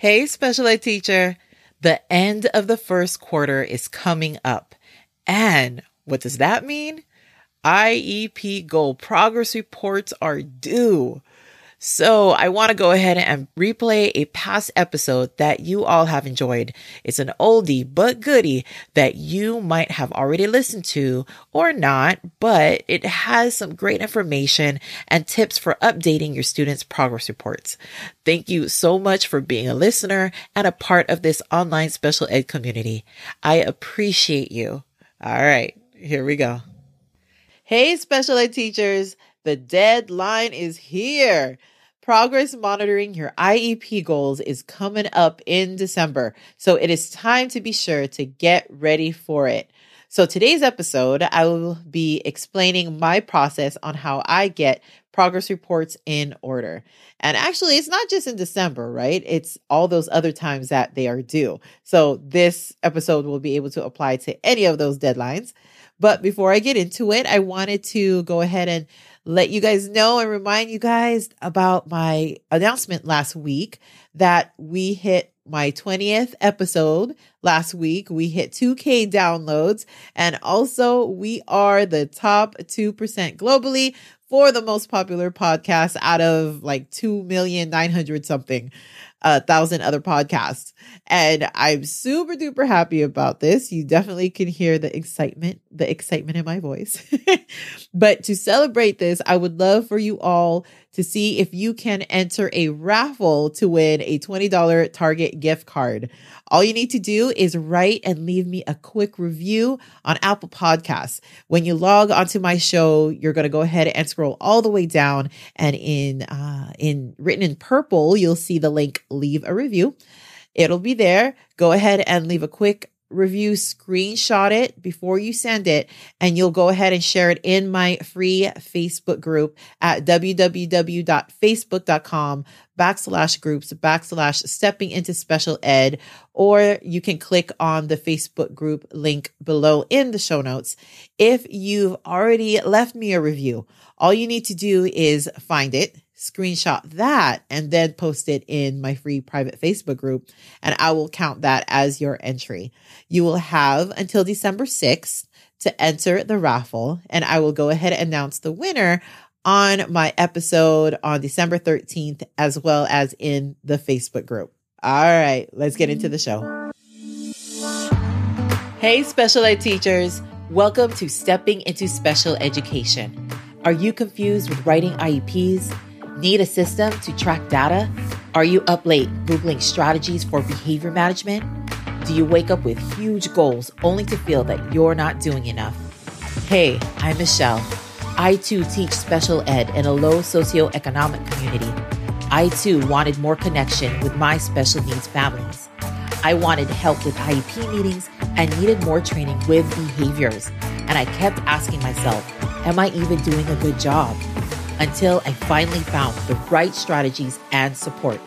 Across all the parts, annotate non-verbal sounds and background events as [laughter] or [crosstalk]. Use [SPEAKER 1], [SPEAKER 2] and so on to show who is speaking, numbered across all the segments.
[SPEAKER 1] Hey, special ed teacher. The end of the first quarter is coming up. And what does that mean? IEP goal progress reports are due. So I want to go ahead and replay a past episode that you all have enjoyed. It's an oldie but goodie that you might have already listened to or not, but it has some great information and tips for updating your students' progress reports. Thank you so much for being a listener and a part of this online special ed community. I appreciate you. All right, here we go. Hey, special ed teachers. The deadline is here. Progress monitoring your IEP goals is coming up in December, so it is time to be sure to get ready for it. So, today's episode, I will be explaining my process on how I get progress reports in order. And actually, it's not just in December, right? It's all those other times that they are due. So, this episode will be able to apply to any of those deadlines. But before I get into it, I wanted to go ahead and let you guys know and remind you guys about my announcement last week that we hit my 20th episode last week. We hit 2K downloads and also we are the top 2% globally for the most popular podcast out of like 2 million 900 something a thousand other podcasts. And I'm super duper happy about this. You definitely can hear the excitement, the excitement in my voice. [laughs] but to celebrate this, I would love for you all to see if you can enter a raffle to win a $20 Target gift card. All you need to do is write and leave me a quick review on Apple Podcasts. When you log onto my show, you're going to go ahead and scroll all the way down and in uh, in written in purple, you'll see the link leave a review. It'll be there. Go ahead and leave a quick review, screenshot it before you send it, and you'll go ahead and share it in my free Facebook group at www.facebook.com backslash groups backslash stepping into special ed, or you can click on the Facebook group link below in the show notes. If you've already left me a review, all you need to do is find it screenshot that and then post it in my free private Facebook group, and I will count that as your entry. You will have until December 6th to enter the raffle, and I will go ahead and announce the winner on my episode on December 13th, as well as in the Facebook group. All right, let's get into the show. Hey, special ed teachers. Welcome to Stepping into Special Education. Are you confused with writing IEPs? Need a system to track data? Are you up late Googling strategies for behavior management? Do you wake up with huge goals only to feel that you're not doing enough? Hey, I'm Michelle. I too teach special ed in a low socioeconomic community. I too wanted more connection with my special needs families. I wanted help with IEP meetings and needed more training with behaviors. And I kept asking myself, am I even doing a good job? Until I finally found the right strategies and support.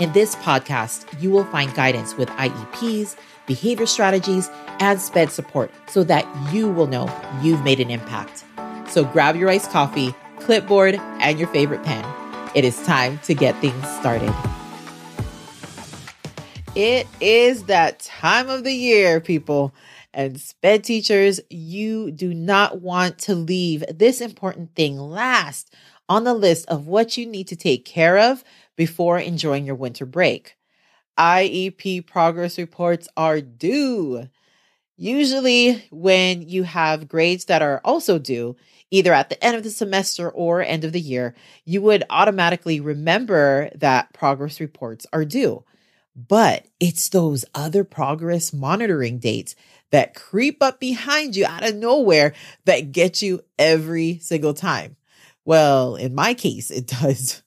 [SPEAKER 1] In this podcast, you will find guidance with IEPs, behavior strategies, and SPED support so that you will know you've made an impact. So grab your iced coffee, clipboard, and your favorite pen. It is time to get things started. It is that time of the year, people. And SPED teachers, you do not want to leave this important thing last on the list of what you need to take care of before enjoying your winter break. IEP progress reports are due. Usually, when you have grades that are also due, either at the end of the semester or end of the year, you would automatically remember that progress reports are due. But it's those other progress monitoring dates that creep up behind you out of nowhere that get you every single time. Well, in my case, it [laughs] does.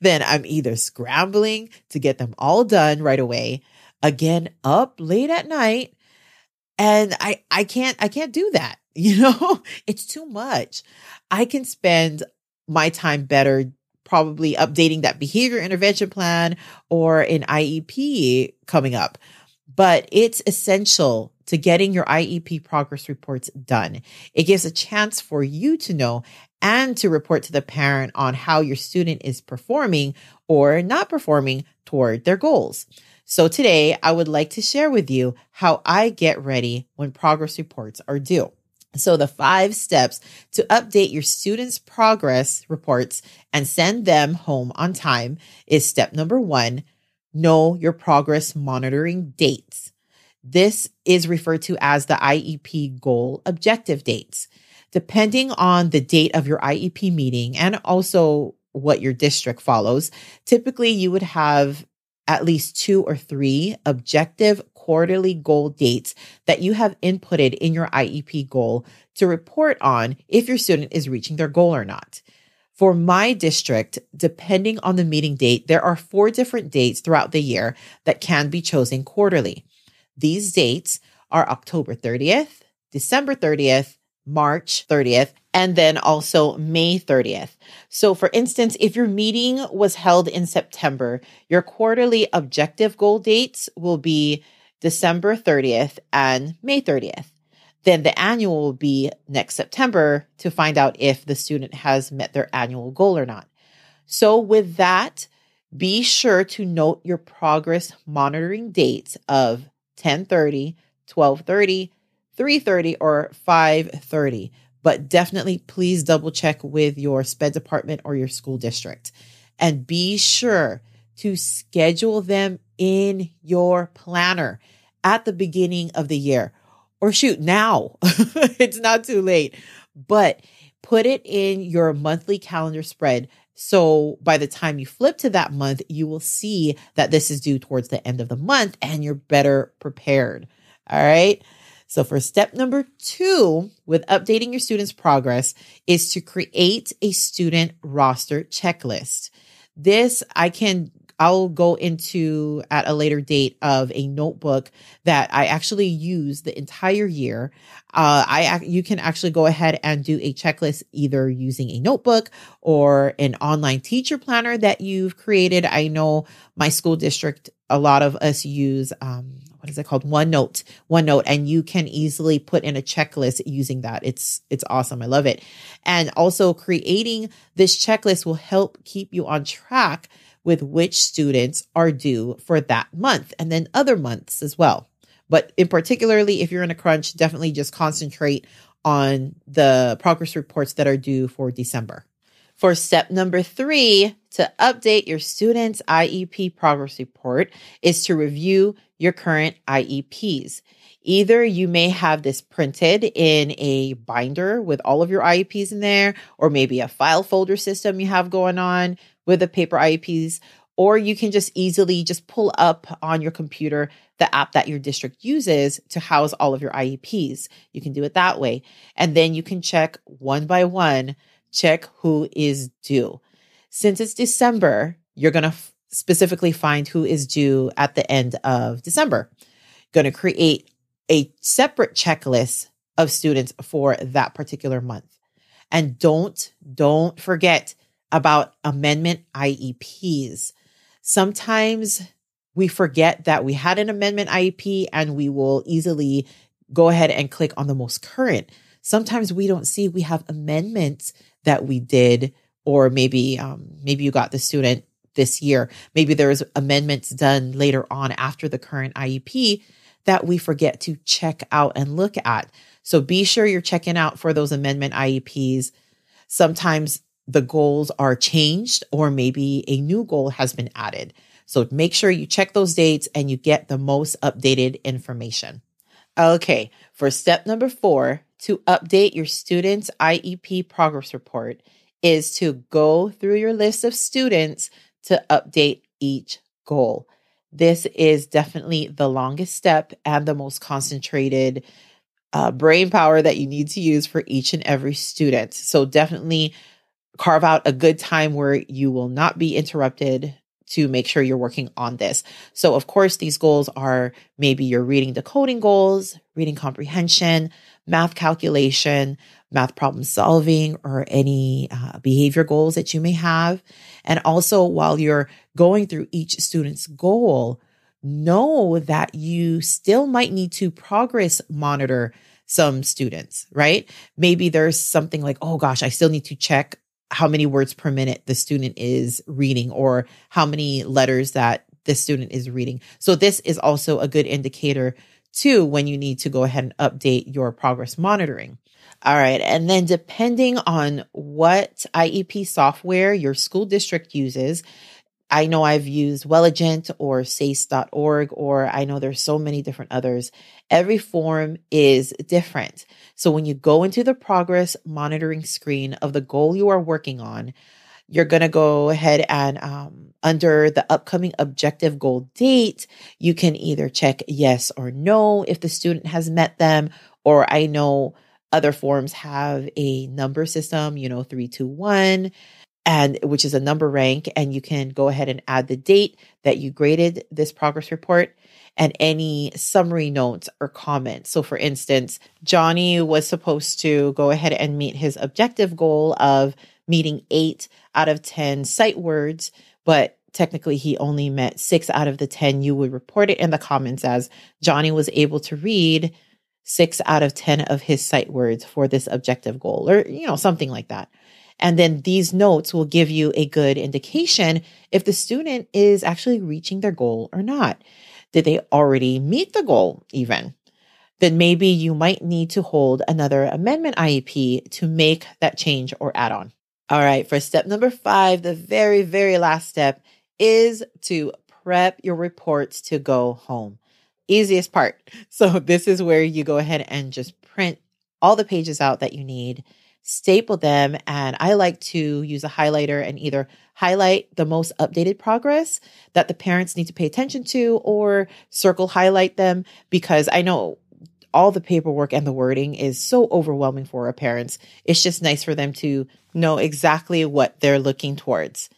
[SPEAKER 1] then I'm either scrambling to get them all done right away, again up late at night, and I I can't I can't do that. [laughs] You know, it's too much. I can spend my time better probably updating that behavior intervention plan or an IEP coming up. But it's essential to getting your IEP progress reports done. It gives a chance for you to know and to report to the parent on how your student is performing or not performing toward their goals. So today I would like to share with you how I get ready when progress reports are due. So the five steps to update your students' progress reports and send them home on time is step number one, know your progress monitoring dates. This is referred to as the IEP goal objective dates. Depending on the date of your IEP meeting and also what your district follows, typically you would have at least two or three objective quarterly goal dates that you have inputted in your IEP goal to report on if your student is reaching their goal or not. For my district, depending on the meeting date, there are four different dates throughout the year that can be chosen quarterly. These dates are October 30th, December 30th, March 30th, and then also May 30th. So, for instance, if your meeting was held in September, your quarterly objective goal dates will be December 30th and May 30th. Then the annual will be next September to find out if the student has met their annual goal or not. So, with that, be sure to note your progress monitoring dates of 1030, 1230, 3:30 or 5:30. But definitely please double check with your SPED department or your school district. And be sure to schedule them in your planner at the beginning of the year. Or shoot, now. [laughs] it's not too late. But put it in your monthly calendar spread so by the time you flip to that month, you will see that this is due towards the end of the month and you're better prepared. All right. So, for step number two with updating your students' progress is to create a student roster checklist. This I can I'll go into at a later date of a notebook that I actually use the entire year. Uh, I you can actually go ahead and do a checklist either using a notebook or an online teacher planner that you've created. I know my school district, a lot of us use um, what is it called? OneNote. OneNote and you can easily put in a checklist using that. It's it's awesome. I love it. And also creating this checklist will help keep you on track with which students are due for that month and then other months as well. But in particularly if you're in a crunch definitely just concentrate on the progress reports that are due for december. For step number three, to update your student's IEP progress report is to review your current IEPs. Either you may have this printed in a binder with all of your IEPs in there, or maybe a file folder system you have going on with the paper IEPs, or you can just easily just pull up on your computer the app that your district uses to house all of your IEPs. You can do it that way. And then you can check one by one check who is due. Since it's December, you're going to f- specifically find who is due at the end of December. Going to create a separate checklist of students for that particular month. And don't, don't forget about amendment IEPs. Sometimes we forget that we had an amendment IEP and we will easily go ahead and click on the most current. Sometimes we don't see we have amendments that we did, or maybe um, maybe you got the student this year. Maybe there's amendments done later on after the current IEP that we forget to check out and look at. So be sure you're checking out for those amendment IEPs. Sometimes the goals are changed, or maybe a new goal has been added. So make sure you check those dates and you get the most updated information. Okay, for step number four, to update your student's IEP progress report is to go through your list of students to update each goal. This is definitely the longest step and the most concentrated uh, brain power that you need to use for each and every student. So definitely carve out a good time where you will not be interrupted to make sure you're working on this. So, of course, these goals are maybe your reading decoding goals, reading comprehension, math calculation, math problem solving, or any uh, behavior goals that you may have. And also, while you're going through each student's goal, know that you still might need to progress monitor some students, right? Maybe there's something like, oh gosh, I still need to check how many words per minute the student is reading or how many letters that the student is reading. So this is also a good indicator too when you need to go ahead and update your progress monitoring. All right. And then depending on what IEP software your school district uses, I know I've used Welligent or SEIS.org, or I know there's so many different others. Every form is different. So when you go into the progress monitoring screen of the goal you are working on, you're going to go ahead and um, under the upcoming objective goal date, you can either check yes or no if the student has met them, or I know other forms have a number system, you know, three, two, one, and which is a number rank. And you can go ahead and add the date that you graded this progress report and any summary notes or comments. So, for instance, Johnny was supposed to go ahead and meet his objective goal of meeting eight out of 10 sight words, but technically he only met six out of the 10. You would report it in the comments as Johnny was able to read six out of 10 of his sight words for this objective goal, or, you know, something like that. And then these notes will give you a good indication if the student is actually reaching their goal or not. Did they already meet the goal even? Then maybe you might need to hold another amendment IEP to make that change or add on. All right, for step number five, the very, very last step is to prep your reports to go home easiest part. [laughs] So this is where you go ahead and just print all the pages out that you need, staple them, and I like to use a highlighter and either highlight the most updated progress that the parents need to pay attention to or circle highlight them because I know all the paperwork and the wording is so overwhelming for our parents. It's just nice for them to know exactly what they're looking towards.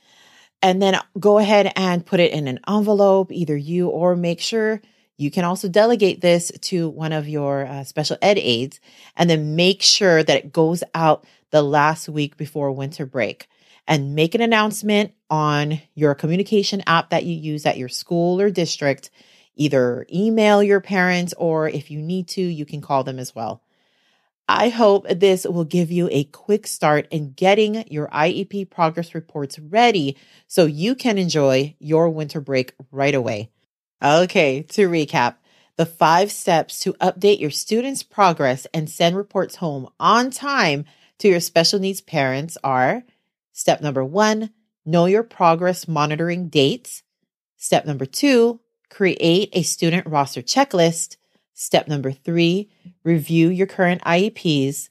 [SPEAKER 1] And then go ahead and put it in an envelope, either you or make sure you can also delegate this to one of your uh, special ed aides and then make sure that it goes out the last week before winter break and make an announcement on your communication app that you use at your school or district. Either email your parents or if you need to, you can call them as well. I hope this will give you a quick start in getting your IEP progress reports ready so you can enjoy your winter break right away. Okay, to recap, the five steps to update your students' progress and send reports home on time to your special needs parents are step number one, know your progress monitoring dates. Step number two, create a student roster checklist. Step number three, review your current IEPs.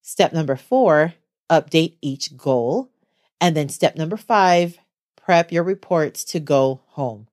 [SPEAKER 1] Step number four, update each goal. And then step number five, prep your reports to go home.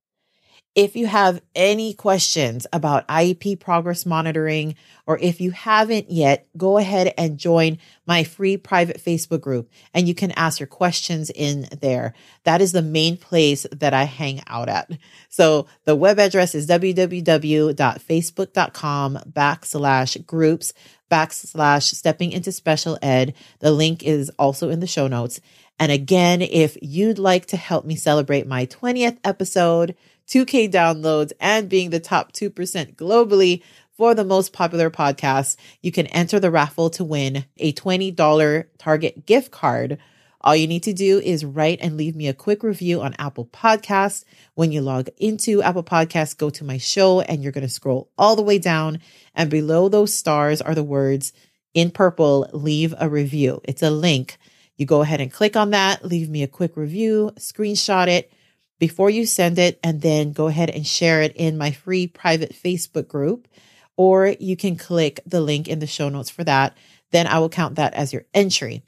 [SPEAKER 1] If you have any questions about IEP progress monitoring, or if you haven't yet, go ahead and join my free private Facebook group and you can ask your questions in there. That is the main place that I hang out at. So the web address is www.facebook.com backslash groups backslash stepping into special ed. The link is also in the show notes. And again, if you'd like to help me celebrate my 20th episode, 2K downloads, and being the top 2% globally for the most popular podcasts, you can enter the raffle to win a $20 Target gift card. All you need to do is write and leave me a quick review on Apple Podcasts. When you log into Apple Podcasts, go to my show and you're going to scroll all the way down. And below those stars are the words in purple, leave a review. It's a link. You go ahead and click on that, leave me a quick review, screenshot it before you send it, and then go ahead and share it in my free private Facebook group. Or you can click the link in the show notes for that. Then I will count that as your entry.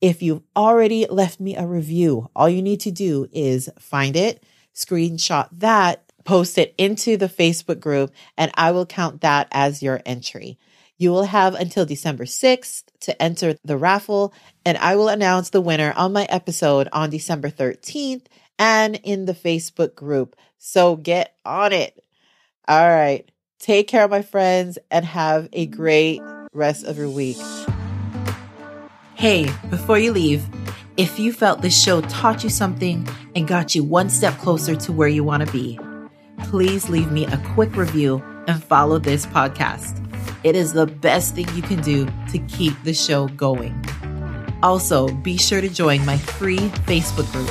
[SPEAKER 1] If you've already left me a review, all you need to do is find it, screenshot that, post it into the Facebook group, and I will count that as your entry. You will have until December 6th to enter the raffle, and I will announce the winner on my episode on December 13th and in the Facebook group. So get on it. All right. Take care, my friends, and have a great rest of your week. Hey, before you leave, if you felt this show taught you something and got you one step closer to where you want to be, please leave me a quick review and follow this podcast. It is the best thing you can do to keep the show going. Also, be sure to join my free Facebook group.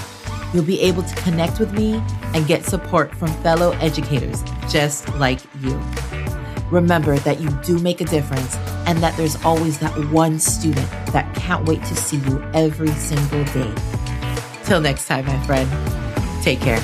[SPEAKER 1] You'll be able to connect with me and get support from fellow educators just like you. Remember that you do make a difference and that there's always that one student that can't wait to see you every single day. Till next time, my friend, take care.